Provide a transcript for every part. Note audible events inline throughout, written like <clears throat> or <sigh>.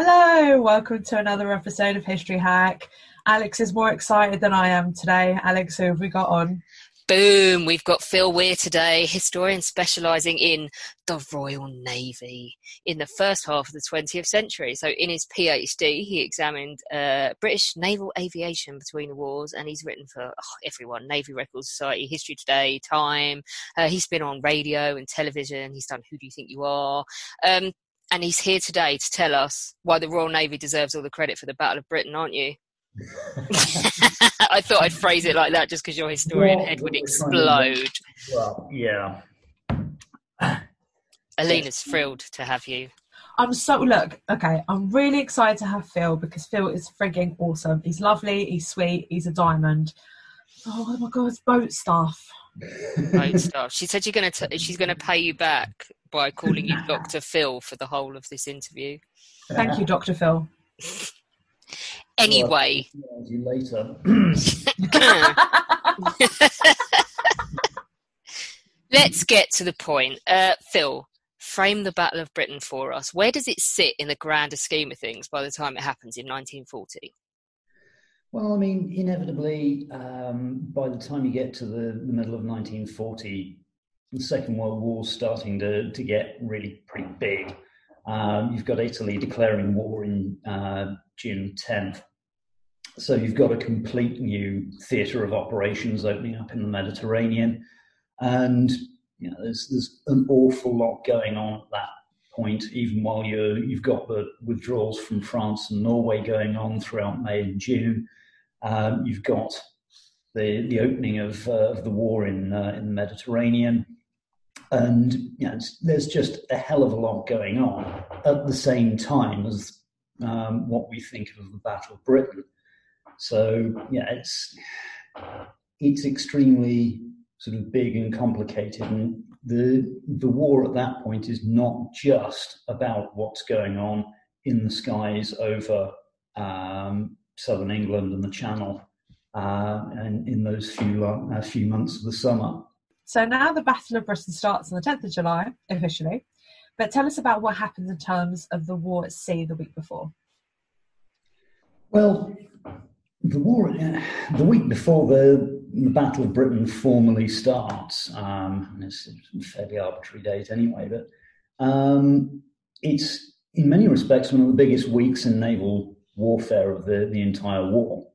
Hello, welcome to another episode of History Hack. Alex is more excited than I am today. Alex, who have we got on? Boom, we've got Phil Weir today, historian specialising in the Royal Navy in the first half of the 20th century. So, in his PhD, he examined uh, British naval aviation between the wars, and he's written for oh, everyone Navy Records Society, History Today, Time. Uh, he's been on radio and television. He's done Who Do You Think You Are? Um, and he's here today to tell us why the Royal Navy deserves all the credit for the Battle of Britain, aren't you? <laughs> I thought I'd phrase it like that just because your historian head would explode. Well, yeah. <sighs> Alina's thrilled to have you. I'm so look, okay, I'm really excited to have Phil because Phil is frigging awesome. He's lovely, he's sweet, he's a diamond. Oh my god, it's boat stuff. Boat stuff. She said you're gonna t- she's gonna pay you back by calling you Dr. Phil for the whole of this interview. Thank you, Dr. Phil. Anyway. Well, you later. <laughs> Let's get to the point. Uh, Phil, frame the Battle of Britain for us. Where does it sit in the grander scheme of things by the time it happens in 1940? Well, I mean, inevitably, um, by the time you get to the, the middle of 1940, the Second World War's starting to, to get really pretty big. Um, you've got Italy declaring war in uh, June 10th. So you've got a complete new theatre of operations opening up in the Mediterranean. And you know, there's, there's an awful lot going on at that point, even while you're, you've got the withdrawals from France and Norway going on throughout May and June. Um, you've got the, the opening of, uh, of the war in, uh, in the Mediterranean. And you know, there's just a hell of a lot going on at the same time as um, what we think of the Battle of Britain. So yeah, it's it's extremely sort of big and complicated, and the the war at that point is not just about what's going on in the skies over um, southern England and the Channel, uh, and in those few uh, few months of the summer. So now the Battle of Britain starts on the 10th of July, officially. But tell us about what happens in terms of the war at sea the week before. Well, the war, the week before the, the Battle of Britain formally starts, um, and it's a fairly arbitrary date anyway, but um, it's in many respects one of the biggest weeks in naval warfare of the, the entire war.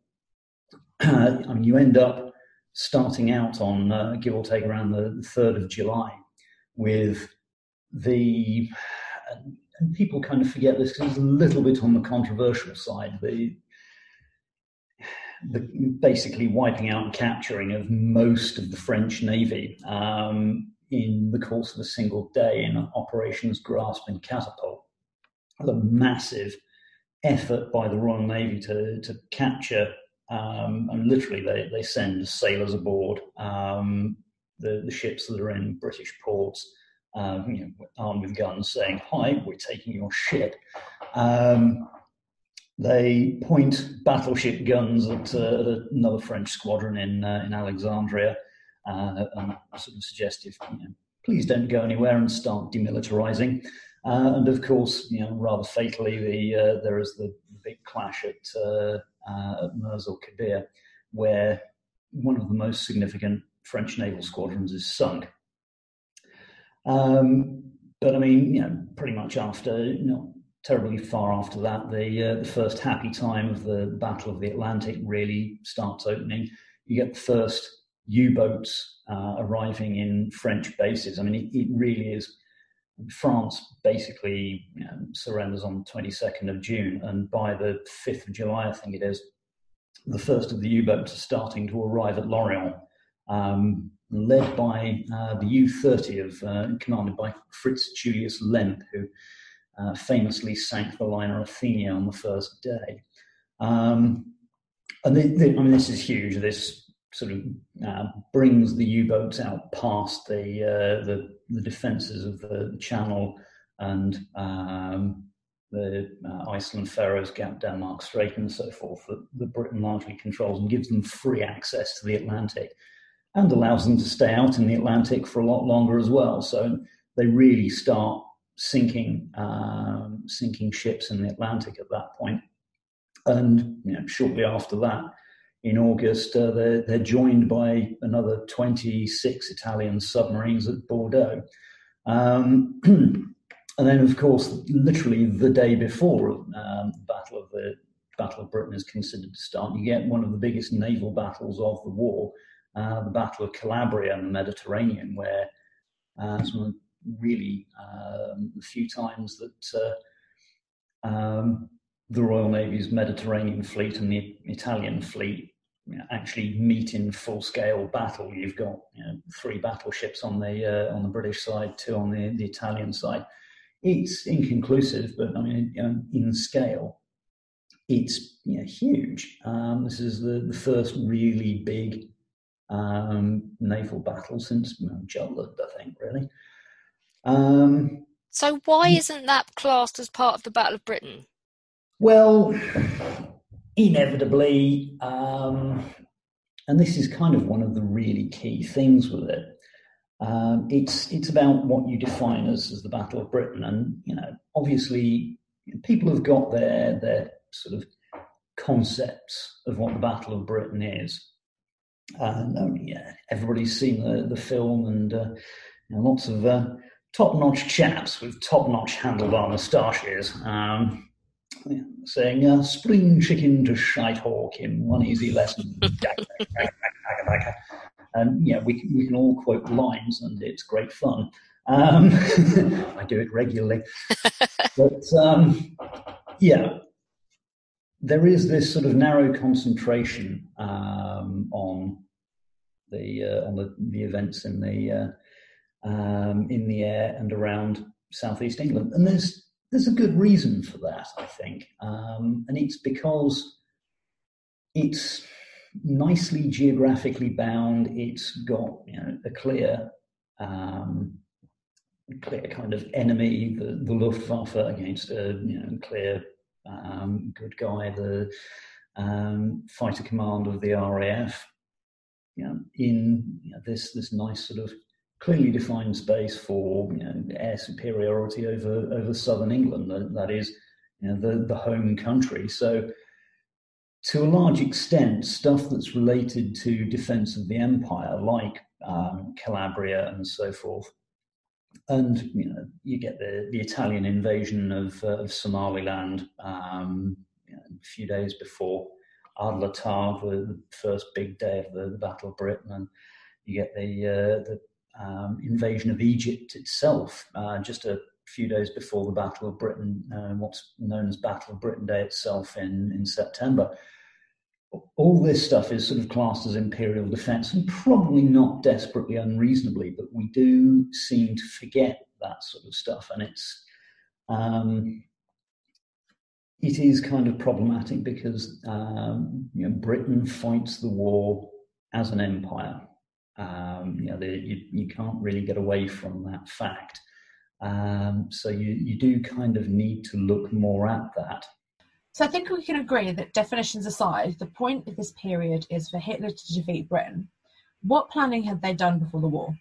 <clears throat> I mean, you end up starting out on uh, give or take around the 3rd of July with the and people kind of forget this because it's a little bit on the controversial side. The, the basically wiping out and capturing of most of the French navy um, in the course of a single day in operations Grasp and Catapult. The massive effort by the Royal Navy to, to capture um, and literally, they, they send sailors aboard um, the, the ships that are in British ports, um, you know, armed with guns, saying, Hi, we're taking your ship. Um, they point battleship guns at, uh, at another French squadron in, uh, in Alexandria uh, and sort of suggest, if, you know, please don't go anywhere and start demilitarizing. Uh, and of course, you know, rather fatally, the, uh, there is the big clash at uh, uh, at Mers Kabir, where one of the most significant French naval squadrons is sunk. Um, but I mean, you know, pretty much after, not terribly far after that, the uh, the first happy time of the Battle of the Atlantic really starts opening. You get the first U-boats uh, arriving in French bases. I mean, it, it really is. France basically you know, surrenders on the 22nd of June, and by the 5th of July, I think it is, the first of the U-boats are starting to arrive at Lorient, um, led by uh, the U-30 of uh, commanded by Fritz Julius Lemp, who uh, famously sank the liner Athenia on the first day. Um, and the, the, I mean, this is huge. This sort of uh, brings the U-boats out past the uh, the, the defences of the Channel and um, the uh, Iceland, Faroes, Gap, Denmark Strait, and so forth that, that Britain largely controls and gives them free access to the Atlantic and allows them to stay out in the Atlantic for a lot longer as well. So they really start sinking um, sinking ships in the Atlantic at that point. And you know, shortly after that, in August, uh, they're, they're joined by another 26 Italian submarines at Bordeaux. Um, <clears throat> and then, of course, literally the day before um, the Battle of the Battle of Britain is considered to start, you get one of the biggest naval battles of the war, uh, the Battle of Calabria in the Mediterranean, where uh, some really um, the few times that uh, um, the Royal Navy's Mediterranean Fleet and the Italian fleet you know, actually meet in full scale battle. You've got you know, three battleships on the uh, on the British side, two on the, the Italian side. It's inconclusive, but I mean, you know, in scale, it's you know, huge. Um, this is the, the first really big um, naval battle since you know, Jutland, I think, really. Um, so why isn't that classed as part of the Battle of Britain? Well, inevitably, um, and this is kind of one of the really key things with it. Um, it's it's about what you define as, as the Battle of Britain, and you know, obviously, people have got their their sort of concepts of what the Battle of Britain is. And um, yeah, everybody's seen the the film, and uh, you know, lots of uh, top-notch chaps with top-notch handlebar moustaches. Um, saying uh, spring chicken to shite hawk in one easy lesson. <laughs> and yeah, we, we can all quote lines and it's great fun. Um, <laughs> I do it regularly. <laughs> but um, yeah, there is this sort of narrow concentration um, on the uh, on the, the events in the uh, um, in the air and around southeast England, and there's there's a good reason for that, I think, um, and it's because it's nicely geographically bound. It's got you know, a clear, um, clear kind of enemy, the, the Luftwaffe against a you know, clear um, good guy, the um, fighter command of the RAF. Know, in you know, this this nice sort of clearly defined space for you know, air superiority over over southern England. that, is, you know, the the home country. So, to a large extent, stuff that's related to defence of the empire, like um, Calabria and so forth, and you know, you get the the Italian invasion of uh, of Somaliland um, you know, a few days before Adler Tag, the, the, first big day of the, the Battle of Britain, and you get the uh, the um, invasion of Egypt itself, uh, just a few days before the Battle of Britain, uh, what's known as Battle of Britain Day itself in, in September. All this stuff is sort of classed as imperial defense, and probably not desperately unreasonably, but we do seem to forget that sort of stuff, and it's um, it is kind of problematic because um, you know, Britain fights the war as an empire um, you know, the, you, you can't really get away from that fact. Um, so you, you do kind of need to look more at that. So I think we can agree that definitions aside, the point of this period is for Hitler to defeat Britain. What planning had they done before the war?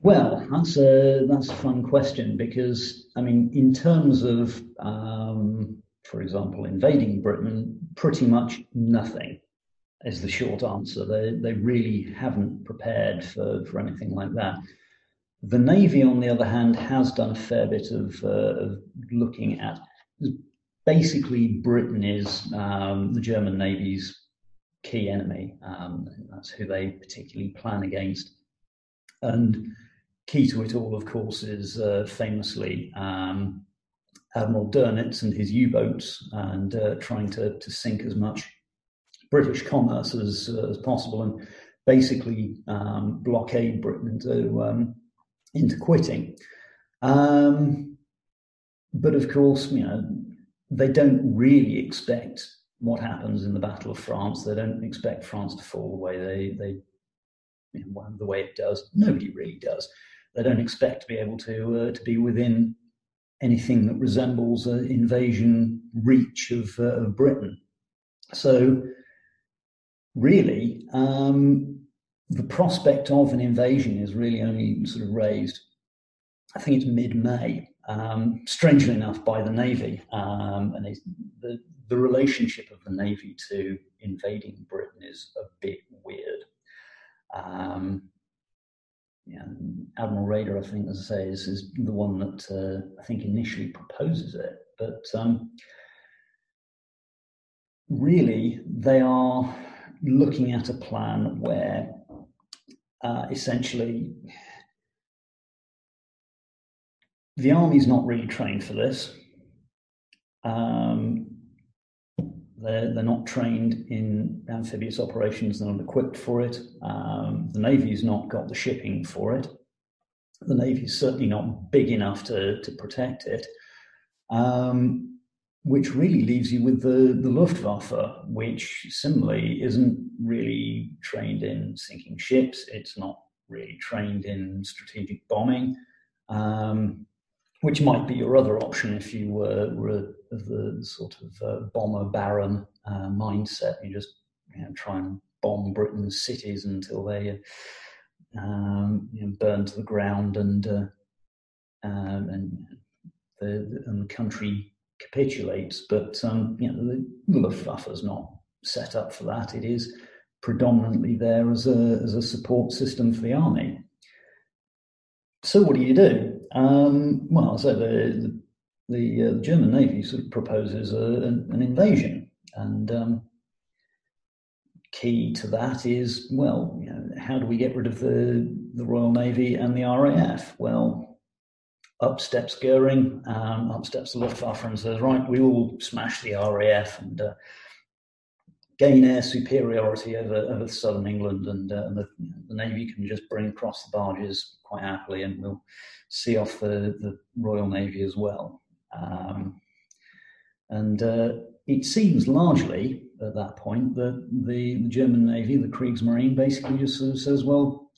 Well, that's a that's a fun question because I mean, in terms of, um, for example, invading Britain, pretty much nothing is the short answer. They, they really haven't prepared for, for anything like that. The Navy, on the other hand, has done a fair bit of, uh, of looking at. Basically, Britain is um, the German Navy's key enemy. Um, that's who they particularly plan against. And key to it all, of course, is uh, famously um, Admiral Dönitz and his U-boats and uh, trying to, to sink as much British commerce as, uh, as possible and basically um, blockade Britain into, um, into quitting. Um, but of course, you know, they don't really expect what happens in the Battle of France. They don't expect France to fall the way they, they you know, the way it does. Nobody really does. They don't expect to be able to uh, to be within anything that resembles an invasion reach of, uh, of Britain. So really, um, the prospect of an invasion is really only sort of raised, I think it's mid May. um, strangely enough, by the Navy. Um, and the, the relationship of the Navy to invading Britain is a bit weird. Um, Admiral Raeder, I think, as I say, is, is the one that uh, I think initially proposes it. But um, really, they are looking at a plan where uh, essentially the army's not really trained for this. Um, they're, they're not trained in amphibious operations, they're not equipped for it. Um, the Navy's not got the shipping for it. The Navy's certainly not big enough to, to protect it. Um, which really leaves you with the, the Luftwaffe, which similarly isn't really trained in sinking ships. It's not really trained in strategic bombing. Um, which might be your other option if you were, were the sort of uh, bomber baron uh, mindset. You just you know, try and bomb Britain's cities until they um, you know, burn to the ground and uh, um, and the and the country capitulates. But um, you know, the, Luftwaffe is not set up for that. It is predominantly there as a as a support system for the army. So what do you do? Um, well, so the the, the, uh, German Navy sort of proposes a, an, an, invasion, and um, key to that is well, you know, how do we get rid of the the Royal Navy and the RAF? Well, up steps Goering, um, up steps the Luftwaffe and says, right, we will smash the RAF and uh, gain air superiority over, over southern England, and, uh, the, the, Navy can just bring across the barges quite happily, and we'll see off the, the Royal Navy as well. Um, and uh, it seems largely at that point that the, the, German Navy, the Kriegsmarine, basically just sort of says, well,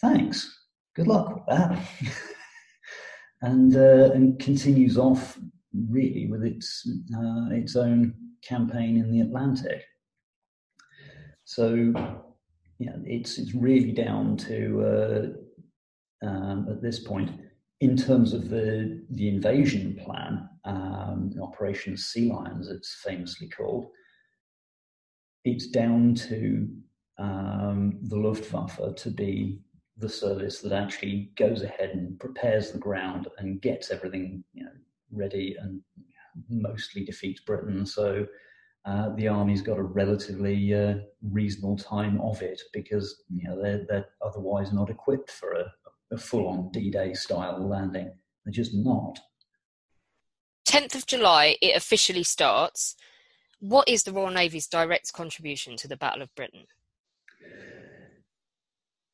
thanks, good luck with that. <laughs> and, uh, and continues off really with its, uh, its own campaign in the Atlantic. So, yeah, it's it's really down to uh, um, at this point in terms of the the invasion plan, um, Operation Sea Lions, it's famously called. It's down to um, the Luftwaffe to be the service that actually goes ahead and prepares the ground and gets everything you know, ready and mostly defeats Britain. So uh, the army's got a relatively uh, reasonable time of it because you know they're, they're otherwise not equipped for a, a full-on D-Day style landing. They're just not. 10th of July, it officially starts. What is the Royal Navy's direct contribution to the Battle of Britain?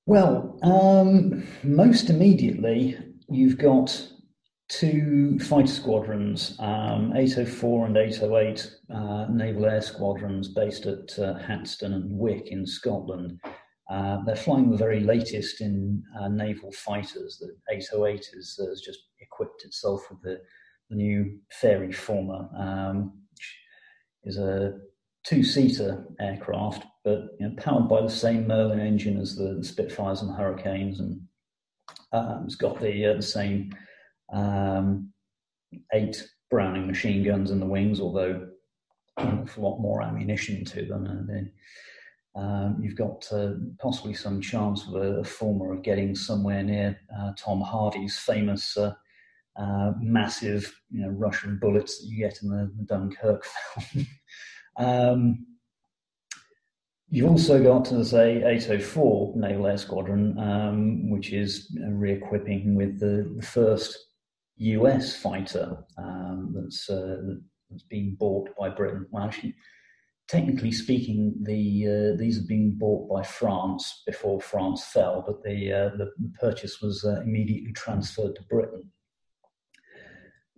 Well, um, most immediately, you've got two fighter squadrons, um, 804 and 808 uh, naval air squadrons based at uh, Hatston and Wick in Scotland. Uh, they're flying the very latest in uh, naval fighters. The 808 is, has just equipped itself with the, the new Fairey Fulmar, um, which is a two-seater aircraft, but you know, powered by the same Merlin engine as the, the Spitfires and Hurricanes, and um, it's got the uh, the same um, eight Browning machine guns in the wings, although a lot more ammunition to them. And then um, you've got uh, possibly some chance of a, Fulmar of getting somewhere near uh, Tom Hardy's famous uh, uh massive you know, Russian bullets that you get in the, the Dunkirk <laughs> film. You've also got, as a 804 Naval Air Squadron, um, which is re-equipping with the, the, first US fighter um, that's uh, that's been bought by Britain. Well, actually, technically speaking, the uh, these have been bought by France before France fell, but the uh, the, the, purchase was uh, immediately transferred to Britain.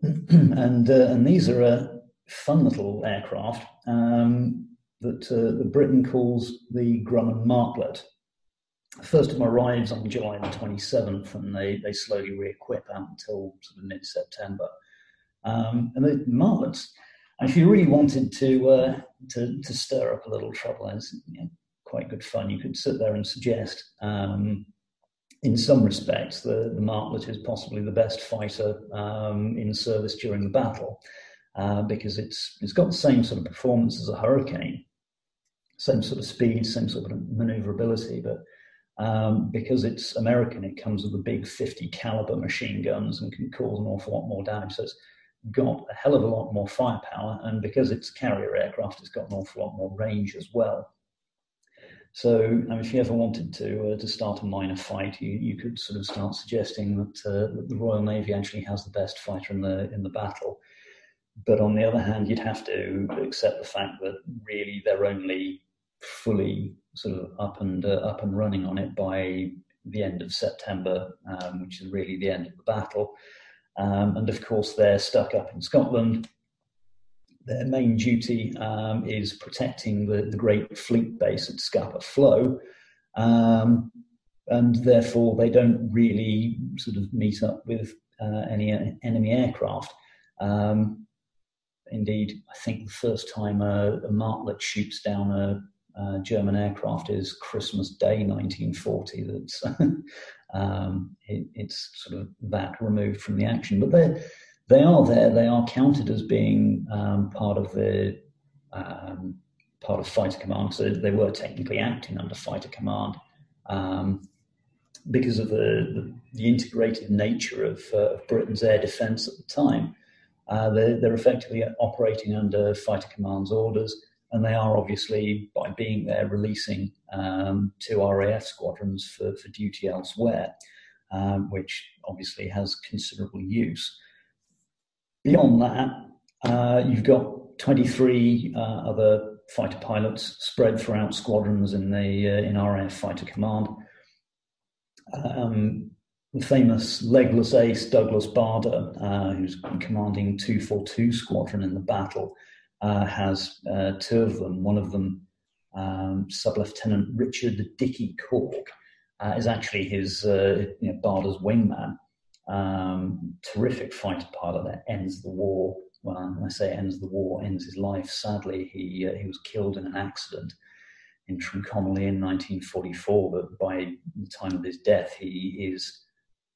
<clears throat> and uh, and these are a fun little aircraft um, that uh, the Britain calls the Grumman Martlet first of them arrives on July the 27th, and they, they slowly re-equip out until sort of mid-September. Um, and the martlets, if you really wanted to, uh, to, to stir up a little trouble, it's you know, quite good fun. You could sit there and suggest um, in some respects, the, the Martlet is possibly the best fighter um, in service during the battle uh, because it's it's got the same sort of performance as a Hurricane, same sort of speed, same sort of maneuverability, but um, because it's American, it comes with a big 50 caliber machine guns and can cause an awful lot more damage. So it's got a hell of a lot more firepower, and because it's carrier aircraft, it's got an awful lot more range as well. So, I mean, if you ever wanted to uh, to start a minor fight, you, you could sort of start suggesting that, uh, that, the Royal Navy actually has the best fighter in the in the battle. But on the other hand, you'd have to accept the fact that really they're only fully sort of up and uh, up and running on it by the end of September, um, which is really the end of the battle. Um, and of course, they're stuck up in Scotland their main duty um, is protecting the, the Great Fleet base at Scapa Flow, um, and therefore they don't really sort of meet up with uh, any enemy aircraft. Um, indeed, I think the first time a, a Martlet shoots down a, a, German aircraft is Christmas Day 1940. That's <laughs> um, it, it's sort of that removed from the action, but they're they are there. They are counted as being um, part of the um, part of fighter command. So they were technically acting under fighter command um, because of the, the, the, integrated nature of, uh, of, Britain's air defence at the time. Uh, they're, they're, effectively operating under fighter command's orders, and they are obviously, by being there, releasing um, two RAF squadrons for, for duty elsewhere, um, which obviously has considerable use. Beyond that, uh, you've got 23 uh, other fighter pilots spread throughout squadrons in the uh, in RAF Fighter Command. Um, famous legless ace Douglas Bader, uh, who's commanding 242 Squadron in the battle, uh, has uh, two of them. One of them, um, Sub Lieutenant Richard Dicky Cork, is actually his you know, Bader's wingman um, terrific fighter pilot that ends the war. Well, when I say ends the war, ends his life. Sadly, he uh, he was killed in an accident in Trincomalee in 1944. But by the time of his death, he is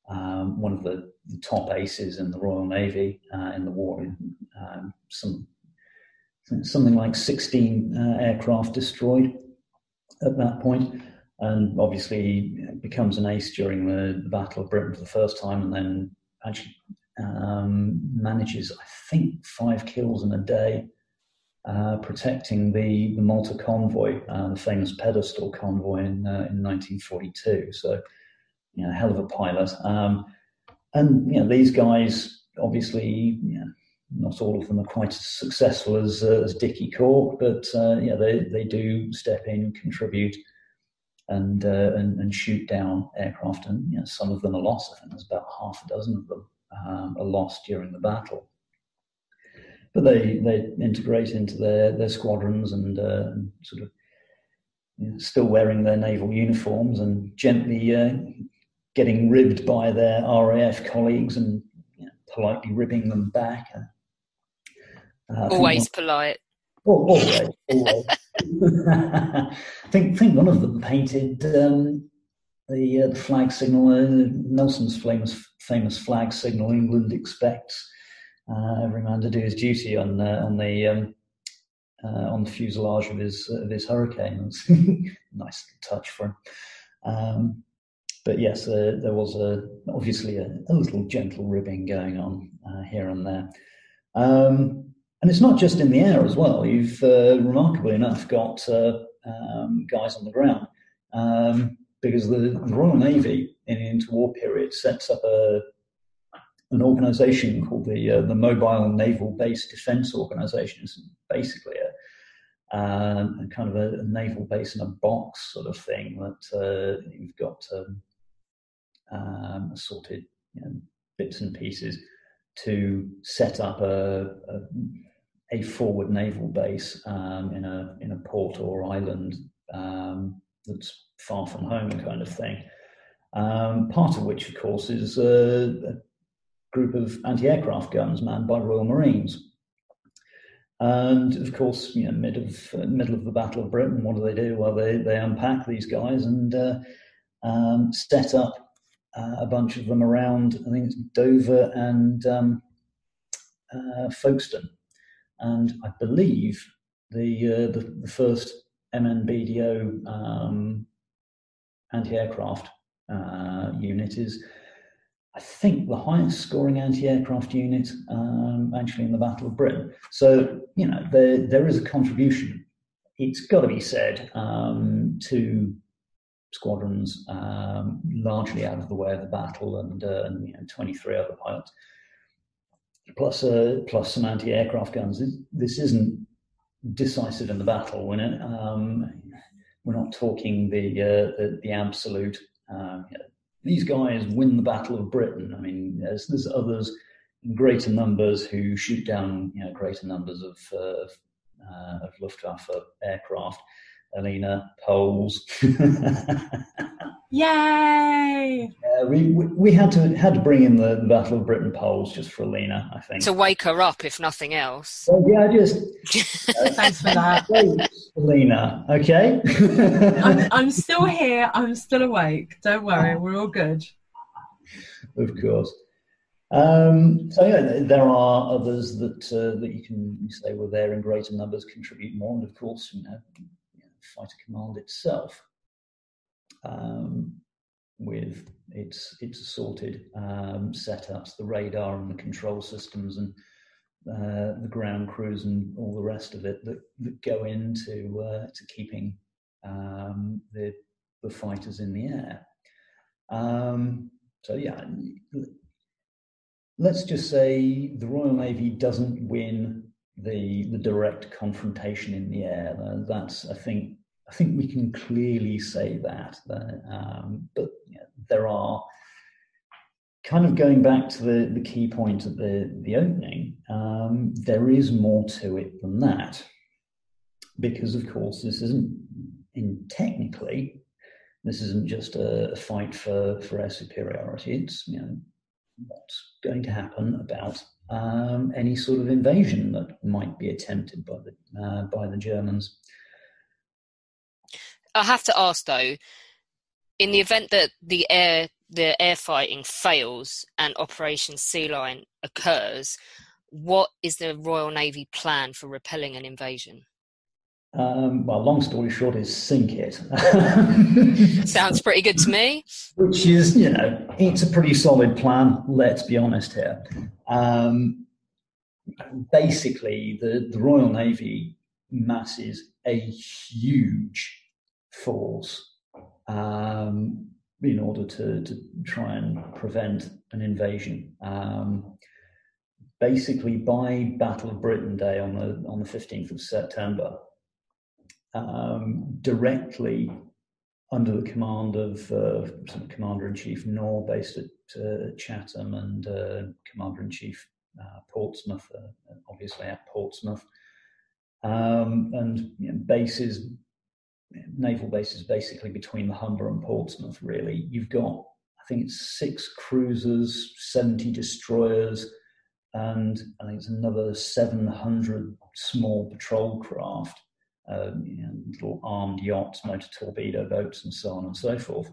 um, one of the, top aces in the Royal Navy uh, in the war. Um, some something like 16 uh, aircraft destroyed at that point and obviously he becomes an ace during the, the, Battle of Britain for the first time, and then actually um, manages, I think, five kills in a day, uh, protecting the, the Malta convoy, uh, the famous pedestal convoy in uh, in 1942. So, you know, hell of a pilot. Um, and you know, these guys, obviously, you know, not all of them are quite as successful as uh, as Dicky Cork, but uh, yeah, they they do step in, contribute and, uh, and, and shoot down aircraft, and you know, some of them are lost. I think there's about half a dozen of them um, are lost during the battle. But they they integrate into their their squadrons and, uh, and sort of you know, still wearing their naval uniforms and gently uh, getting ribbed by their RAF colleagues and you know, politely ribbing them back. Uh, Always polite. always, always. <laughs> I think think one of them painted um, the, uh, the flag signal, uh, Nelson's famous famous flag signal. England expects uh, every man to do his duty on uh, on the um, uh, on the fuselage of his of his Hurricane. <laughs> Nice touch for him. Um, but yes, uh, there was a, obviously a, a, little gentle ribbing going on here and there. Um, and it's not just in the air as well. You've uh, remarkably enough got uh, um, guys on the ground um, because the, the, Royal Navy in the interwar period sets up a an organisation called the uh, the Mobile Naval Base Defence Organisation. It's basically a, um, a kind of a, a, naval base in a box sort of thing that uh, you've got um, um, assorted you know, bits and pieces to set up a, a a forward naval base um, in a in a port or island um, that's far from home, kind of thing. Um, part of which, of course, is a, a group of anti-aircraft guns manned by Royal Marines. And of course, you know, mid of uh, middle of the Battle of Britain, what do they do? Well, they they unpack these guys and uh, um, set up uh, a bunch of them around, I think it's Dover and um, uh, Folkestone. And I believe the, uh, the, the, first MNBDO um, anti aircraft uh, unit is, I think, the highest scoring anti aircraft unit um, actually in the Battle of Britain. So, you know, there, there is a contribution, it's got to be said, um, to squadrons um, largely out of the way of the battle and, uh, and you know, 23 other pilots plus uh, plus some anti-aircraft guns. This isn't decisive in the battle. We're not, um, we're not talking the uh, the, the, absolute. Um, these guys win the Battle of Britain. I mean, there's, there's others in greater numbers who shoot down you know, greater numbers of, uh, of, uh, of Luftwaffe aircraft. Alina, Poles. <laughs> Yay! Uh, we, we, we had to had to bring in the, the, Battle of Britain Poles just for Alina, I think. To wake her up, if nothing else. Well, yeah, just uh, <laughs> thanks for that, Alina. Okay. I'm, <laughs> I'm still here. I'm still awake. Don't worry, we're all good. Of course. Um, so yeah, there are others that uh, that you can say were there in greater numbers, contribute more, and of course, you know, fighter command itself um, with its its assorted um, setups, the radar and the control systems and uh, the ground crews and all the rest of it that, that go into uh, to keeping um, the the fighters in the air. Um, so yeah, let's just say the Royal Navy doesn't win the the direct confrontation in the air. That's I think I think we can clearly say that. that um, but you know, there are kind of going back to the, the key point at the, the opening, um, there is more to it than that. Because, of course, this isn't in technically, this isn't just a, fight for, for air superiority. It's, you know, what's going to happen about um, any sort of invasion that might be attempted by the, uh, by the Germans. I have to ask though, in the event that the air the air fighting fails and Operation Sea Lion occurs, what is the Royal Navy plan for repelling an invasion? Um, well, long story short is sink it. <laughs> Sounds pretty good to me. Which is, you know, it's a pretty solid plan. Let's be honest here. Um, basically, the, the Royal Navy masses a huge force um, in order to, to try and prevent an invasion. Um, basically, by Battle of Britain Day on the on the fifteenth of September, um, directly under the command of uh, Commander in Chief Nore, based at uh, Chatham, and uh, Commander in Chief uh, Portsmouth, uh, obviously at Portsmouth, um, and you know, bases naval bases basically between the Humber and Portsmouth, really. You've got, I think it's six cruisers, 70 destroyers, and I think it's another 700 small patrol craft, um, you know, little armed yachts, motor torpedo boats, and so on and so forth,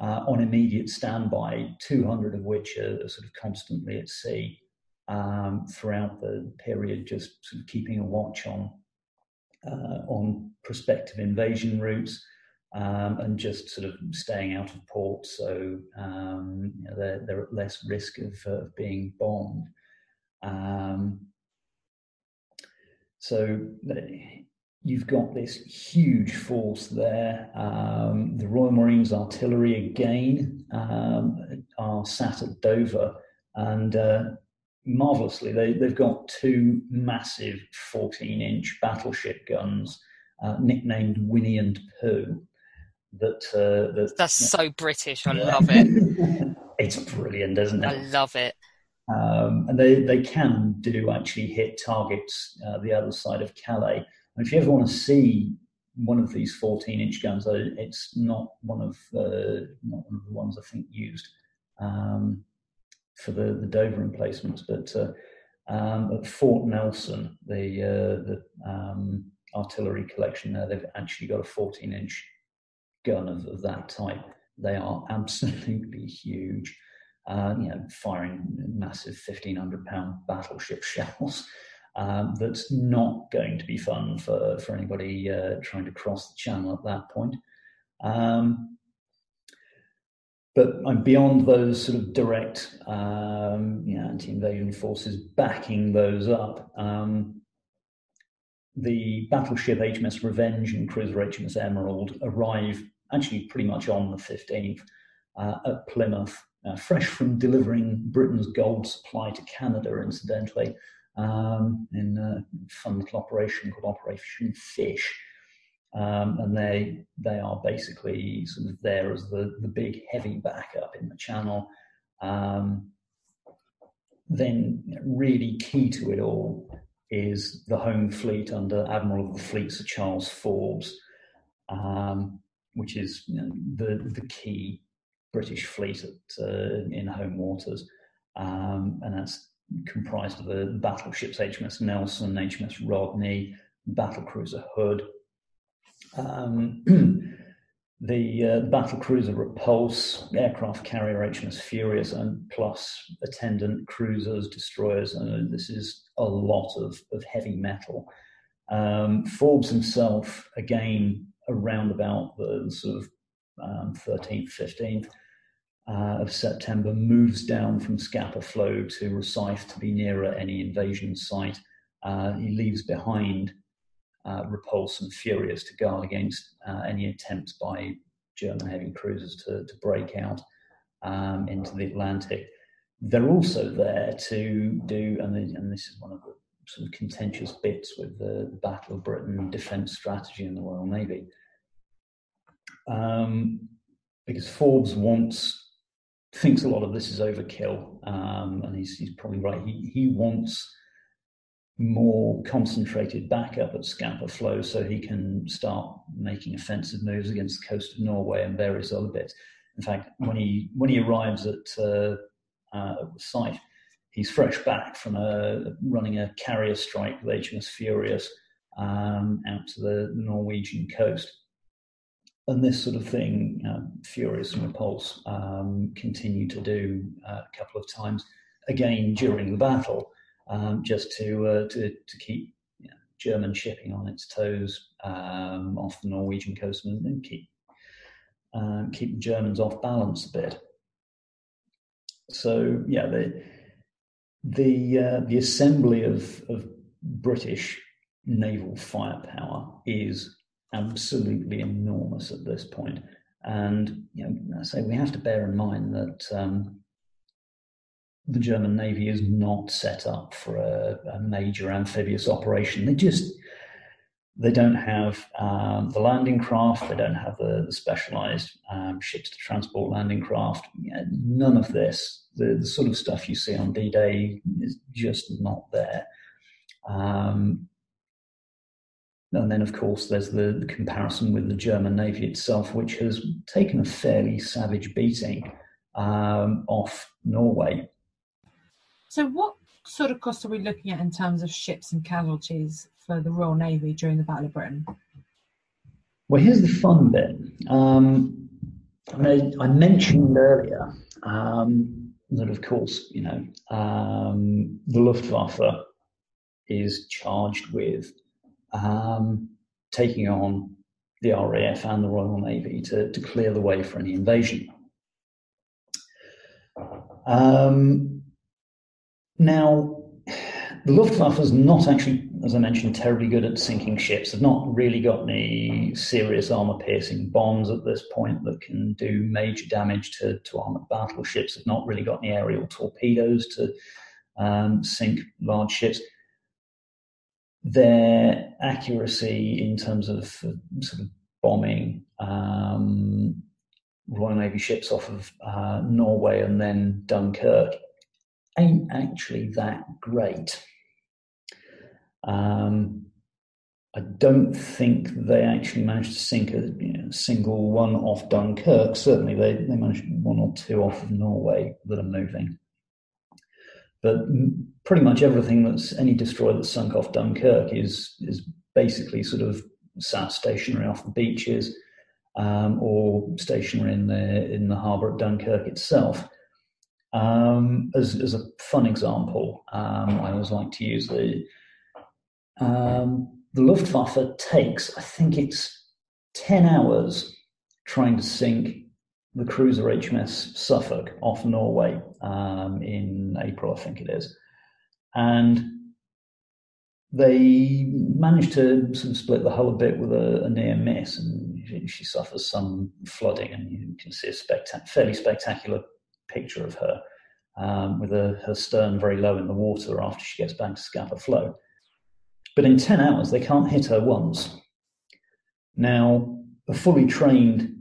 uh, on immediate standby, 200 of which are, are sort of constantly at sea um, throughout the period, just sort of keeping a watch on uh, on prospective invasion routes um, and just sort of staying out of port, so um, you know, they're, they're at less risk of, uh, being bombed. Um, so you've got this huge force there. Um, the Royal Marines Artillery again um, are sat at Dover, and uh, marvelously. They, they've got two massive 14 inch battleship guns, uh, nicknamed Winnie and Pooh. That, uh, that that's so British. I love it. <laughs> it's brilliant, isn't it? I love it. Um, and they, they can do actually hit targets uh, the other side of Calais. And if you ever want to see one of these 14 inch guns, it's not one of uh, not one of the ones I think used. Um, for the, the Dover emplacements. But uh, um, at Fort Nelson, the, uh, the um, artillery collection there, they've actually got a 14 inch gun of, of, that type. They are <laughs> absolutely huge. Uh, you know, firing massive 1500 pound battleship <laughs> shells. Um, that's not going to be fun for, for anybody uh, trying to cross the channel at that point. Um, but I'm beyond those sort of direct um, you know, anti-invasion forces backing those up. Um, the battleship HMS Revenge and cruiser HMS Emerald arrive actually pretty much on the 15th uh, at Plymouth, uh, fresh from delivering Britain's gold supply to Canada, incidentally, um, in a fun operation called Operation Fish. Um, and they they are basically sort of there as the, the big heavy backup in the channel. Um, then really key to it all is the home fleet under Admiral of the Fleet Sir Charles Forbes, um, which is you know, the the key British fleet at, uh, in home waters, um, and that's comprised of the battleships HMS Nelson, HMS Rodney, battlecruiser Hood, um, <clears throat> the uh, battle cruiser Repulse, aircraft carrier HMS Furious, and plus attendant cruisers, destroyers. And this is a lot of, of heavy metal. Um, Forbes himself, again, around about the sort of um, 13th, 15th uh, of September, moves down from Scapa Flow to Rosyth to be nearer any invasion site. Uh, he leaves behind uh, Repulse and Furious to guard against uh, any attempts by German heavy cruisers to, to break out um, into the Atlantic. They're also there to do, and, and this is one of the sort of contentious bits with the, the Battle of Britain defence strategy in the Royal Navy. Um, because Forbes wants thinks a lot of this is overkill, um, and he's, he's probably right. He he wants more concentrated backup at Scapa Flow so he can start making offensive moves against the coast of Norway and various other bits. In fact, when he when he arrives at, uh, uh, the site, he's fresh back from a, running a carrier strike with HMS Furious um, out to the, Norwegian coast. And this sort of thing, Furious and Repulse um, continue to do uh, a couple of times, again during the battle um, just to, uh, to, to keep you know, German shipping on its toes um, off the Norwegian coast and, and keep uh, keep the Germans off balance a bit. So yeah, the the uh, the assembly of of British naval firepower is absolutely enormous at this point. And you know, I say we have to bear in mind that um, the German Navy is not set up for a, a major amphibious operation. They just they don't have um, the landing craft. They don't have the, the specialized um, ships to transport landing craft. Yeah, none of this, the, the, sort of stuff you see on D-Day, is just not there. Um, and then, of course, there's the, the, comparison with the German Navy itself, which has taken a fairly savage beating um, off Norway so, what sort of costs are we looking at in terms of ships and casualties for the Royal Navy during the Battle of Britain? Well, here's the fun bit. Um, I, I, mentioned earlier um, that, of course, you know, um, the Luftwaffe is charged with um, taking on the RAF and the Royal Navy to, to clear the way for any invasion. Um, now, the Luftwaffe is not actually, as I mentioned, terribly good at sinking ships. They've not really got any serious armor piercing bombs at this point that can do major damage to, to armored battleships. They've not really got any aerial torpedoes to um, sink large ships. Their accuracy in terms of uh, sort of bombing um, Royal Navy ships off of uh, Norway and then Dunkirk ain't actually that great. Um, I don't think they actually managed to sink a you know, single one off Dunkirk. Certainly, they, they managed one or two off of Norway that are moving. But pretty much everything that's any destroyer that's sunk off Dunkirk is is basically sort of sat stationary off the beaches. um, or stationary in the in the harbour at Dunkirk itself. Um, as, as a fun example, um, I always like to use the um, the Luftwaffe takes, I think it's ten hours trying to sink the cruiser HMS Suffolk off Norway um, in April, I think it is, and they managed to sort of split the hull a bit with a, a near miss, and she, she, suffers some flooding, and you can see a spectac- fairly spectacular picture of her um, with a, her stern very low in the water after she gets back to Scapa Flow. But in 10 hours, they can't hit her once. Now, a fully trained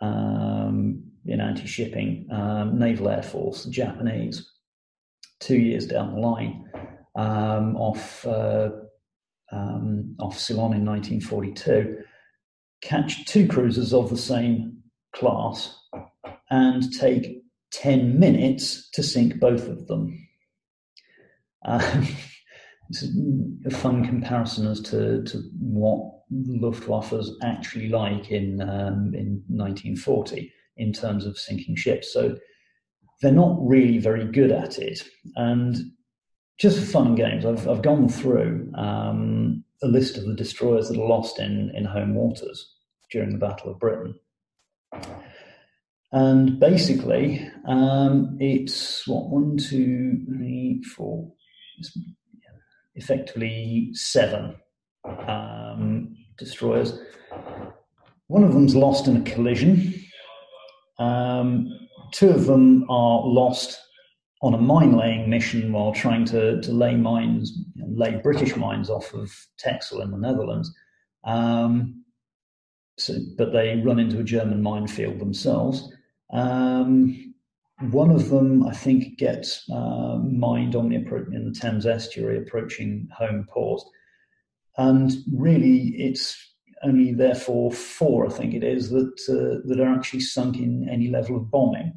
um, in anti shipping um, naval air force, Japanese, two years down the line, um, off uh, um, off Ceylon in 1942, catch two cruisers of the same class and take 10 minutes to sink both of them. Um, <laughs> it's a fun comparison as to, to what Luftwaffe's actually like in um, in 1940 in terms of sinking ships. So they're not really very good at it. And just for fun and games, I've, I've gone through um, a list of the destroyers that are lost in, in home waters during the Battle of Britain. And basically, um, it's what one, two, three, four, effectively seven um, destroyers. One of them's lost in a collision. Um, two of them are lost on a mine laying mission while trying to, to lay mines, you know, lay British mines off of Texel in the Netherlands. Um, so, but they run into a German minefield themselves. Um, one of them, I think, gets uh, mined on the in the Thames estuary approaching home port, and really, it's only therefore four, I think it is, that uh, that are actually sunk in any level of bombing.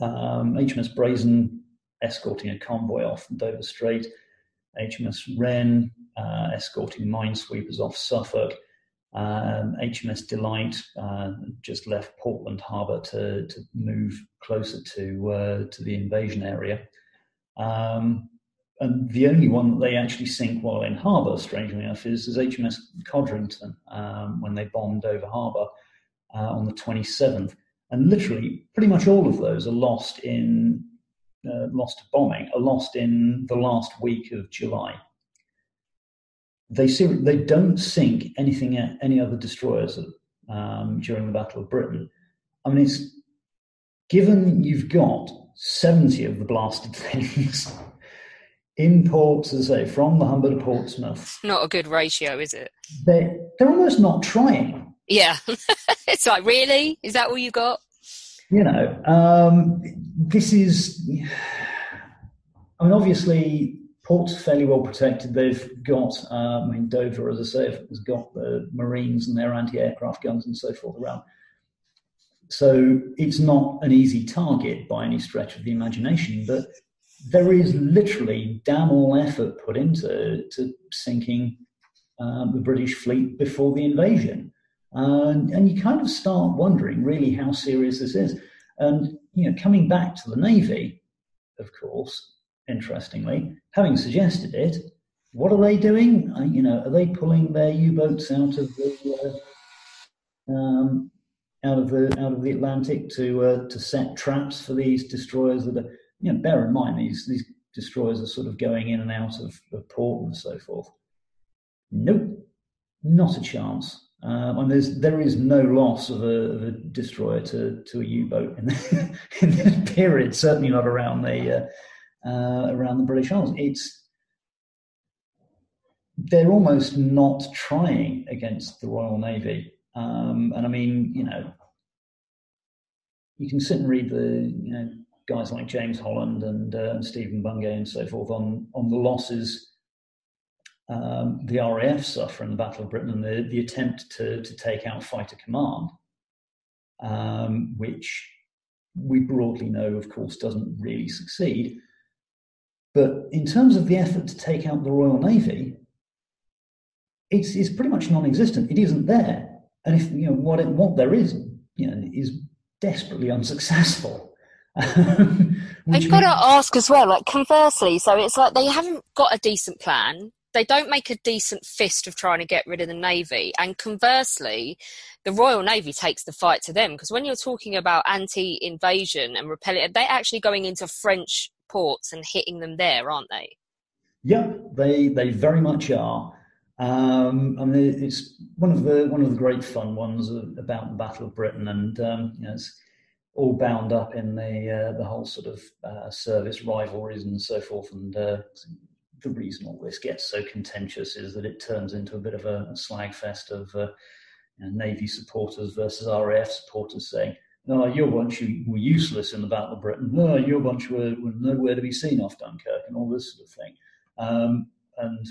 Um, HMS Brazen escorting a convoy off Dover Strait, HMS Wren uh, escorting minesweepers off Suffolk, um, HMS Delight uh, just left Portland Harbour to, to move closer to uh, to the invasion area. Um, and the only one that they actually sink while in harbour, strangely enough, is, is HMS Codrington um, when they bombed Dover Harbour uh, on the 27th. And literally, pretty much all of those are lost in uh, lost to bombing, are lost in the last week of July. They see, they don't sink anything any other destroyers um, during the Battle of Britain. I mean, it's given you've got seventy of the blasted <laughs> things in ports, as I say, from the Humber to Portsmouth. Not a good ratio, is it? They they're almost not trying. Yeah. <laughs> it's like, really? Is that all you got? You know, um, this is, I mean, obviously, port's fairly well protected. They've got, uh, I mean, Dover, as I say, has got the Marines and their anti aircraft guns and so forth around. So it's not an easy target by any stretch of the imagination, but there is literally damn all effort put into to sinking um, the British fleet before the invasion. And, and you kind of start wondering really how serious this is. And, you know, coming back to the Navy, of course, interestingly, having suggested it, what are they doing? Uh, you know, are they pulling their U-boats out of the uh, um, out of the out of the Atlantic to uh, to set traps for these destroyers that are? You know, bear in mind these these destroyers are sort of going in and out of, of port and so forth. Nope, not a chance. Um, and there's, there is no loss of a, of a destroyer to, to a U-boat in, the, <laughs> in this period. Certainly not around the uh, around the British Isles. It's they're almost not trying against the Royal Navy. Um, and I mean, you know, you can sit and read the you know guys like James Holland and, uh, Stephen Bungay and so forth on on the losses um, the RAF suffer in the Battle of Britain and the, the attempt to, to take out Fighter Command, um, which we broadly know, of course, doesn't really succeed. But in terms of the effort to take out the Royal Navy, it's, it's pretty much non existent. It isn't there. and if you know what it, what there is, you know, is desperately unsuccessful. I've got to ask as well, like conversely, so it's like they haven't got a decent plan. They don't make a decent fist of trying to get rid of the Navy. And conversely, the Royal Navy takes the fight to them. Because when you're talking about anti invasion and repelling, they're actually going into French ports and hitting them there, aren't they? Yep, they, they very much are. Um, I mean, it's one of the one of the great fun ones about the Battle of Britain, and um, you know, it's all bound up in the uh, the whole sort of uh, service rivalries and so forth. And uh, the reason all this gets so contentious is that it turns into a bit of a, a slag fest of uh, you know, Navy supporters versus RAF supporters saying, "No, oh, your bunch were useless in the Battle of Britain. No, your bunch were, were nowhere to be seen off Dunkirk," and all this sort of thing. Um, and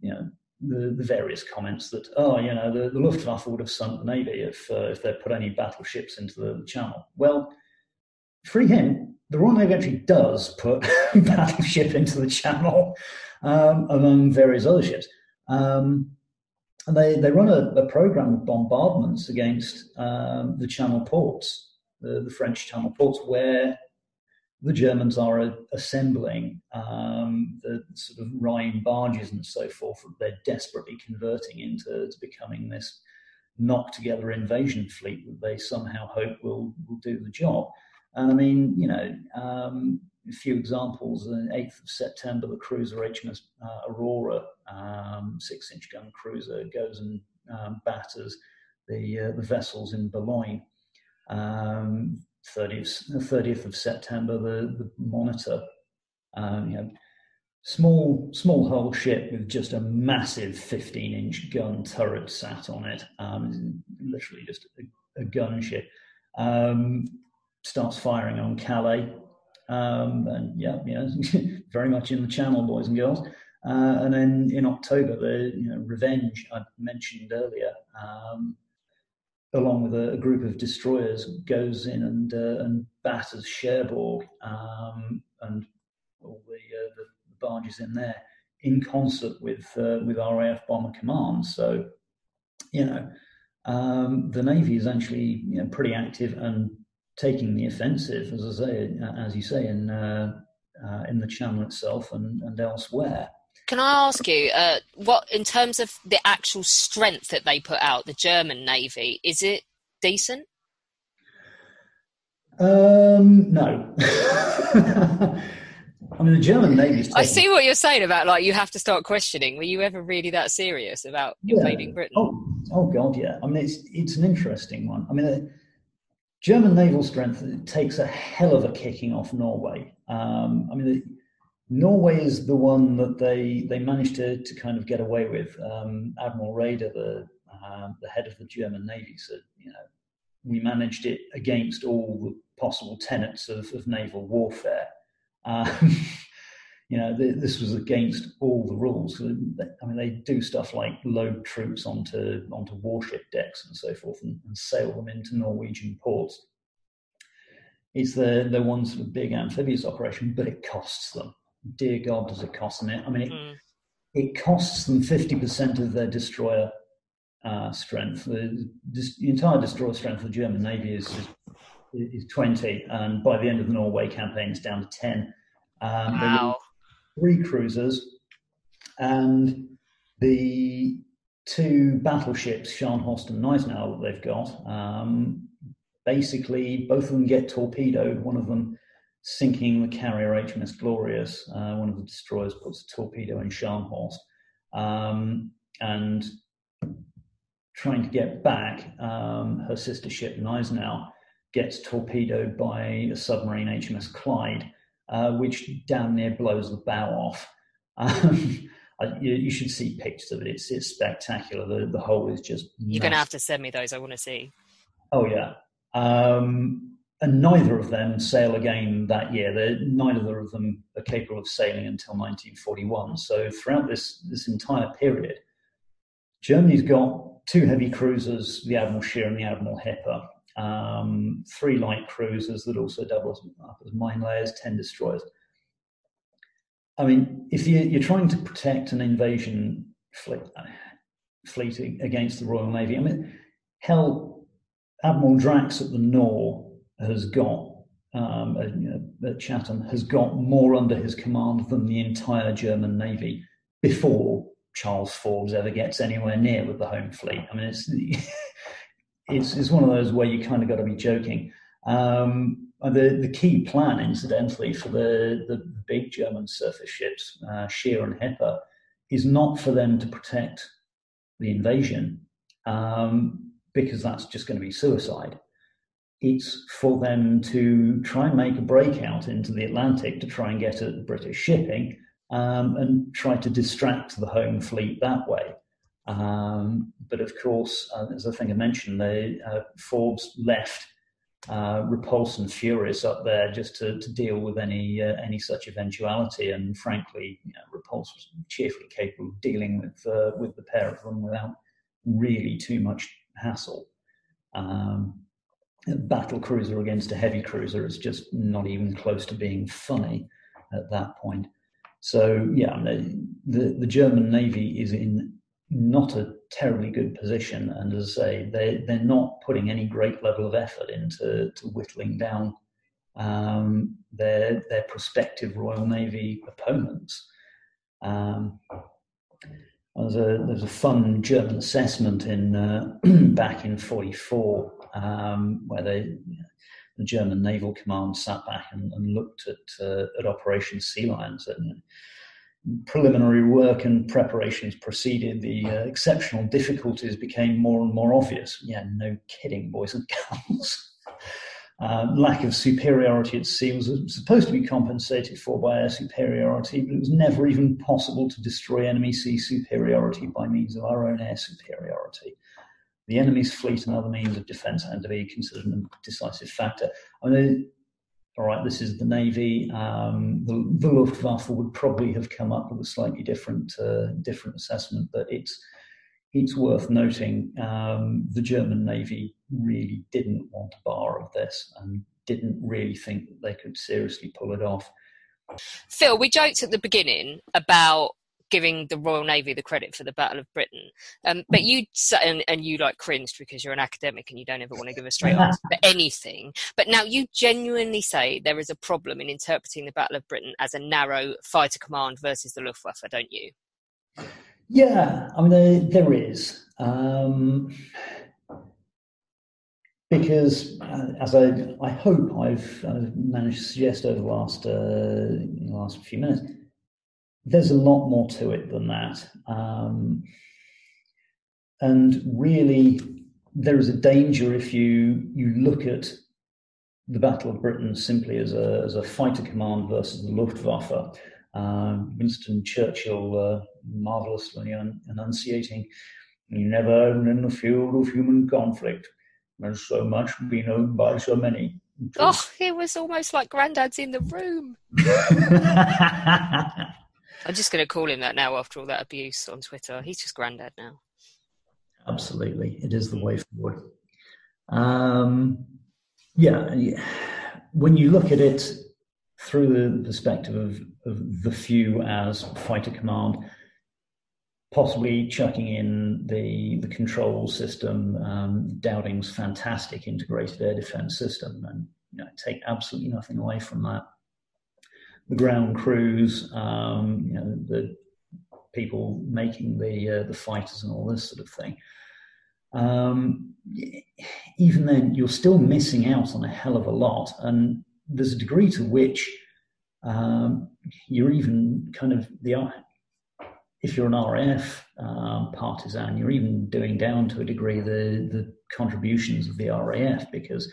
you know, the, the various comments that, oh, you know, the, the Luftwaffe would have sunk the Navy if, uh, if they'd put any battleships into the, Channel. Well, free hint, the Royal Navy actually does put <laughs> battleship into the Channel um, among various other ships. Um, and they, they run a, a program of bombardments against um, the Channel ports, the, the French Channel ports, where the Germans are assembling um, the sort of Rhine barges and so forth they're desperately converting into becoming this knock together invasion fleet that they somehow hope will, will do the job. And I mean, you know, um, a few examples. The 8th of September, the cruiser HMS uh, Aurora, um, six inch gun cruiser, goes and um, batters the, uh, the vessels in Boulogne. Um, 30th, 30th of September, the, the Monitor, um, you know, small small hull ship with just a massive 15 inch gun turret sat on it, um, literally just a, a gun ship, um, starts firing on Calais. Um, and yeah, you know, <laughs> very much in the channel, boys and girls. Uh, and then in October, the you know, Revenge I mentioned earlier, um, along with a, a, group of destroyers, goes in and uh, and batters Cherbourg um, and all the, uh, the, barges in there in concert with uh, with RAF Bomber Command. So, you know, um, the Navy is actually you know, pretty active and taking the offensive, as I say, as you say, in uh, uh, in the Channel itself and, and elsewhere. Can I ask you, uh, what in terms of the actual strength that they put out, the German Navy, is it decent? Um, no. <laughs> I mean, the German Navy. I see what you're saying about like you have to start questioning. Were you ever really that serious about yeah. invading Britain? Oh, oh God, yeah. I mean, it's it's an interesting one. I mean, German naval strength takes a hell of a kicking off Norway. Um, I mean, the, Norway is the one that they they managed to to kind of get away with. Um, Admiral Raeder, the uh, the head of the German Navy, said, you know, we managed it against all the possible tenets of, of naval warfare. Um, <laughs> you know, the, this was against all the rules. I mean, they do stuff like load troops onto onto warship decks and so forth, and, and sail them into Norwegian ports. It's the the one sort of big amphibious operation, but it costs them dear God, does it cost them it? I mean, it, mm. it costs them 50% of their destroyer uh, strength. The, the, entire destroyer strength of the German Navy is, is, is 20, and by the end of the Norway campaign, it's down to 10. Um, wow. Three cruisers and the two battleships, Scharnhorst and Gneisenau, that they've got. Um, basically, both of them get torpedoed. One of them sinking the carrier HMS Glorious. Uh, one of the destroyers puts a torpedo in Scharnhorst. Um, and trying to get back, um, her sister ship Gneisenau gets torpedoed by a submarine HMS Clyde, uh, which damn near blows the bow off. Um, <laughs> you, you, should see pictures of it. It's, it's spectacular. The, the hole is just. You're going to have to send me those. I want to see. Oh, yeah. Um, and neither of them sail again that year. They're, neither of them are capable of sailing until 1941. So throughout this this entire period, Germany's got two heavy cruisers, the Admiral Scheer and the Admiral Hipper, um, three light cruisers that also double up as mine layers, ten destroyers. I mean, if you, are trying to protect an invasion fleet, fleet against the Royal Navy, I mean, hell, Admiral Drax at the Nore has got um, at, you know, at Chatham has got more under his command than the entire German navy before Charles Forbes ever gets anywhere near with the home fleet. I mean, it's <laughs> it's, it's one of those where you kind of got to be joking. Um, the the key plan, incidentally, for the the big German surface ships, uh, Scheer and Hipper, is not for them to protect the invasion, um, because that's just going to be suicide. It's for them to try and make a breakout into the Atlantic to try and get at British shipping um, and try to distract the home fleet that way. Um, but of course, uh, as I think I mentioned, they, uh, Forbes left uh, Repulse and Furious up there just to, to deal with any uh, any such eventuality. And frankly, you know, Repulse was cheerfully capable of dealing with uh, with the pair of them without really too much hassle. Um, battle cruiser against a heavy cruiser is just not even close to being funny at that point. So yeah, the the German navy is in not a terribly good position, and as I say, they they're not putting any great level of effort into to whittling down um, their their prospective Royal Navy opponents. Um, there's a there's a fun German assessment in uh, <clears throat> back in '44 um, where they the German Naval Command sat back and, and looked at uh, at Operation Sea Lions and preliminary work and preparations proceeded, the uh, exceptional difficulties became more and more obvious. Yeah, no kidding, boys and girls. Uh, <laughs> lack of superiority at sea was supposed to be compensated for by air superiority, but it was never even possible to destroy enemy sea superiority by means of our own air superiority. The enemy's fleet and other means of defence had to be considered a decisive factor. I mean, all right, this is the Navy. Um, the, the, Luftwaffe would probably have come up with a slightly different uh, different assessment, but it's it's worth noting um, the German Navy really didn't want a bar of this and didn't really think that they could seriously pull it off. Phil, we joked at the beginning about giving the Royal Navy the credit for the Battle of Britain. Um, but you and, and you like cringed because you're an academic and you don't ever want to give a straight answer for anything. But now you genuinely say there is a problem in interpreting the Battle of Britain as a narrow fighter command versus the Luftwaffe, don't you? Yeah, I mean there, there is. Um, because uh, as I, I hope I've uh, managed to suggest over the last uh, last few minutes, there's a lot more to it than that. Um, and really, there is a danger if you you look at the Battle of Britain simply as a as a fighter command versus the Luftwaffe. Uh, Winston Churchill uh, marvelously enunciating, "You never in the field of human conflict, there's so much been owned by so many." Oh, it was almost like Grandad's in the room. <laughs> I'm just going to call him that now after all that abuse on Twitter. He's just granddad now. Absolutely. It is the way forward. Um, yeah, when you look at it through the perspective of, of the few as fighter command, possibly chucking in the the control system, um, Dowding's fantastic integrated air defense system, and you know, take absolutely nothing away from that the ground crews, um, you know, the people making the uh, the fighters and all this sort of thing. Um, even then, you're still missing out on a hell of a lot, and there's a degree to which um, you're even kind of the if you're an RAF um, partisan, you're even doing down to a degree the the contributions of the RAF because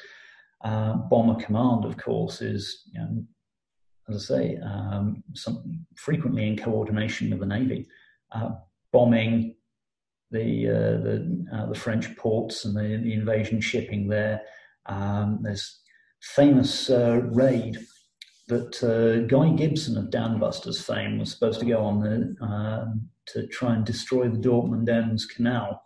uh, bomber command, of course, is you know, as I say, um, some, frequently in coordination with the Navy, uh, bombing the uh, the, uh, the French ports and the, the invasion shipping there. Um, there's famous uh, raid that uh, Guy Gibson of Dambusters fame was supposed to go on the, um, to try and destroy the Dortmund Ems Canal,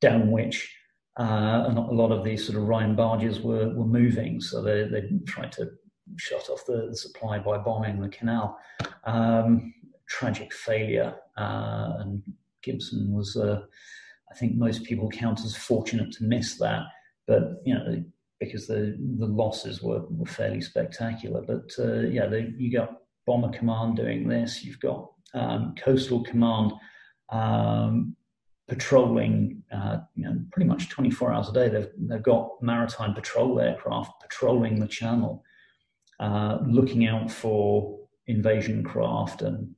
down which uh, a lot of these sort of Rhine barges were, were moving. So they, they tried to shut off the, the supply by bombing the canal. Um, tragic failure, uh, and Gibson was uh, I think most people count as fortunate to miss that, but you know because the the losses were, were fairly spectacular. But uh, yeah, you got Bomber Command doing this. You've got um, Coastal Command um, patrolling, uh, you know, pretty much 24 hours a day. They've they've got maritime patrol aircraft patrolling the channel, uh, looking out for invasion craft and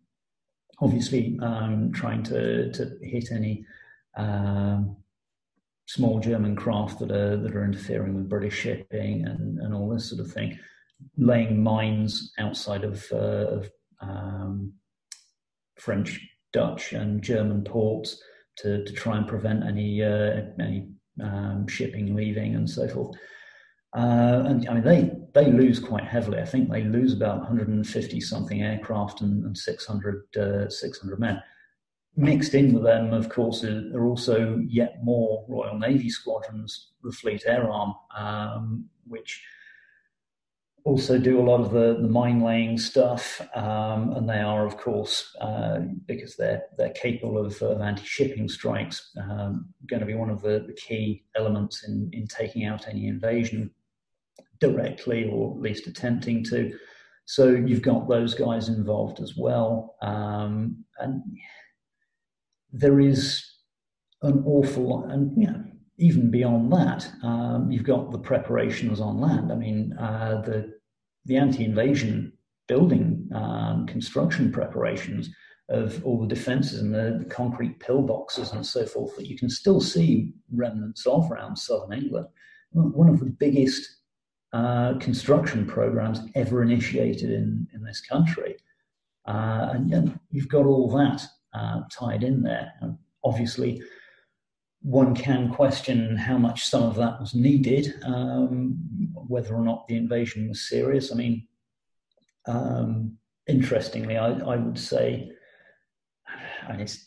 obviously um, trying to to hit any um, small German craft that are that are interfering with British shipping and, and all this sort of thing, laying mines outside of, uh, of um, French, Dutch, and German ports to, to try and prevent any uh, any um, shipping leaving and so forth. Uh, and I mean, they they lose quite heavily. I think they lose about 150 something aircraft and, and 600 uh, 600 men mixed in with them, of course, are also yet more Royal Navy squadrons, the Fleet Air Arm, um, which also do a lot of the, the mine laying stuff, um, and they are, of course, uh, because they're they're capable of, of anti shipping strikes, um, going to be one of the, the key elements in in taking out any invasion directly, or at least attempting to. So you've got those guys involved as well, um, and there is an awful lot, and you know, even beyond that, um, you've got the preparations on land. I mean, uh, the the anti-invasion building um, construction preparations of all the defences and the, the, concrete pillboxes and so forth that you can still see remnants of around southern England. One of the biggest uh, construction programs ever initiated in, in this country. Uh, and, and, you've got all that uh, tied in there. And obviously, one can question how much some of that was needed, um, whether or not the invasion was serious. I mean, um, interestingly, I, I, would say, and it's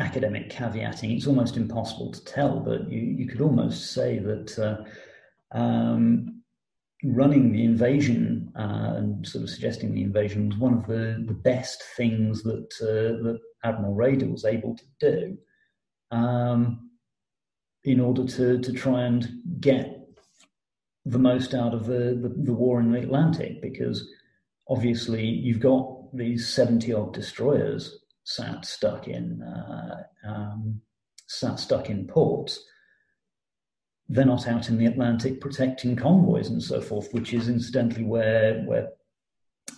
academic caveating, it's almost impossible to tell, but you, you could almost say that uh, um, running the invasion uh, and sort of suggesting the invasion was one of the, the best things that, uh, that Admiral Raeder was able to do um, in order to, to try and get the most out of the, the, the, war in the Atlantic because obviously you've got these 70 odd destroyers sat stuck in uh, um, sat stuck in ports they're not out in the Atlantic protecting convoys and so forth, which is incidentally where where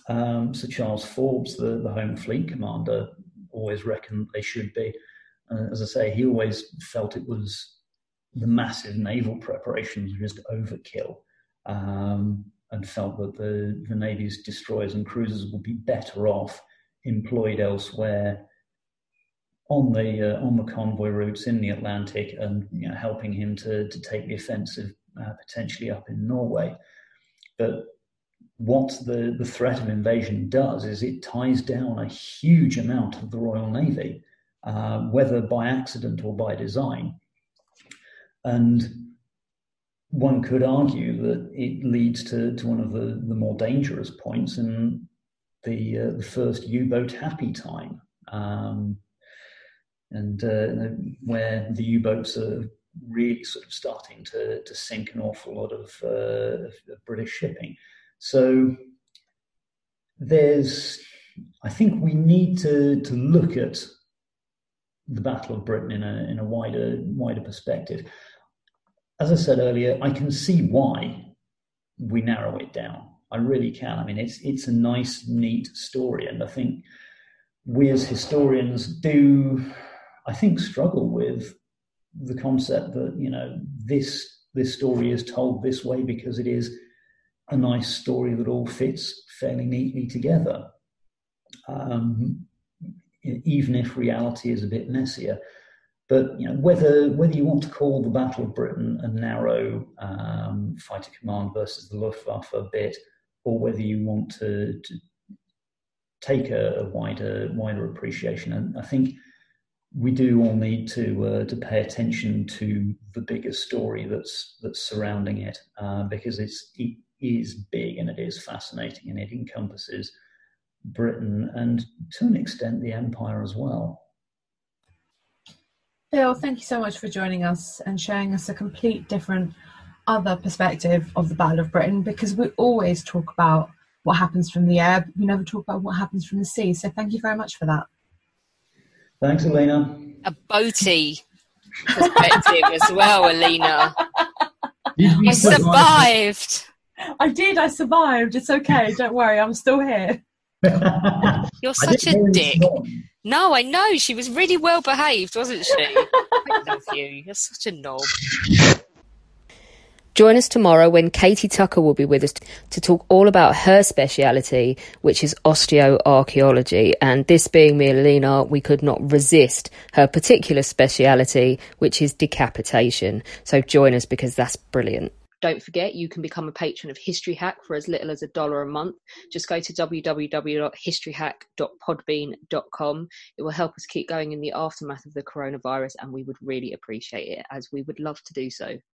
um, Sir Charles Forbes, the, the Home Fleet Commander, always reckoned they should be. Uh, as I say, he always felt it was the massive naval preparations were just overkill, um, and felt that the, the Navy's destroyers and cruisers would be better off employed elsewhere on the uh, on the convoy routes in the Atlantic and you know, helping him to to take the offensive uh, potentially up in Norway. But what the, the threat of invasion does is it ties down a huge amount of the Royal Navy, uh, whether by accident or by design. And one could argue that it leads to, to one of the, the more dangerous points in the, uh, the first U boat happy time. Um, and uh, where the U-boats are really sort of starting to, to sink an awful lot of, uh, of British shipping. So there's, I think we need to, to look at the Battle of Britain in a, in a wider, wider perspective. As I said earlier, I can see why we narrow it down. I really can. I mean, it's, it's a nice, neat story. And I think we as historians do I think, struggle with the concept that you know this this story is told this way because it is a nice story that all fits fairly neatly together, um, even if reality is a bit messier. But you know whether whether you want to call the Battle of Britain a narrow um, fighter command versus the Luftwaffe bit, or whether you want to, to take a, a wider wider appreciation, and I think we do all need to uh, to pay attention to the bigger story that's that's surrounding it uh, because it's it is big and it is fascinating and it encompasses Britain and to an extent the empire as well. Phil, thank you so much for joining us and showing us a complete different other perspective of the Battle of Britain because we always talk about what happens from the air, but we never talk about what happens from the sea. So thank you very much for that. Thanks, Alina. A boaty perspective as well, Alina. I survived. I did. I survived. It's okay. Don't worry. I'm still here. <laughs> You're such a dick. No, I know. She was really well behaved, wasn't she? <laughs> I love you. You're such a knob. Join us tomorrow when Katie Tucker will be with us to talk all about her speciality, which is osteoarchaeology. And this being me, Alina, we could not resist her particular speciality, which is decapitation. So join us because that's brilliant. Don't forget, you can become a patron of History Hack for as little as a dollar a month. Just go to www.historyhack.podbean.com. It will help us keep going in the aftermath of the coronavirus, and we would really appreciate it as we would love to do so.